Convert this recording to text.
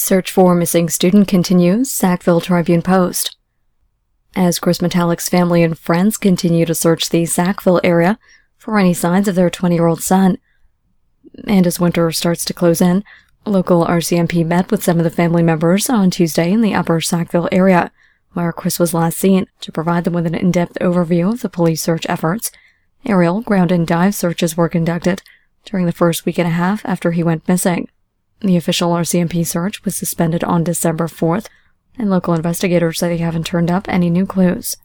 Search for missing student continues, Sackville Tribune Post. As Chris Metallic's family and friends continue to search the Sackville area for any signs of their 20 year old son, and as winter starts to close in, local RCMP met with some of the family members on Tuesday in the upper Sackville area, where Chris was last seen, to provide them with an in depth overview of the police search efforts. Aerial, ground, and dive searches were conducted during the first week and a half after he went missing. The official RCMP search was suspended on December 4th, and local investigators say they haven't turned up any new clues.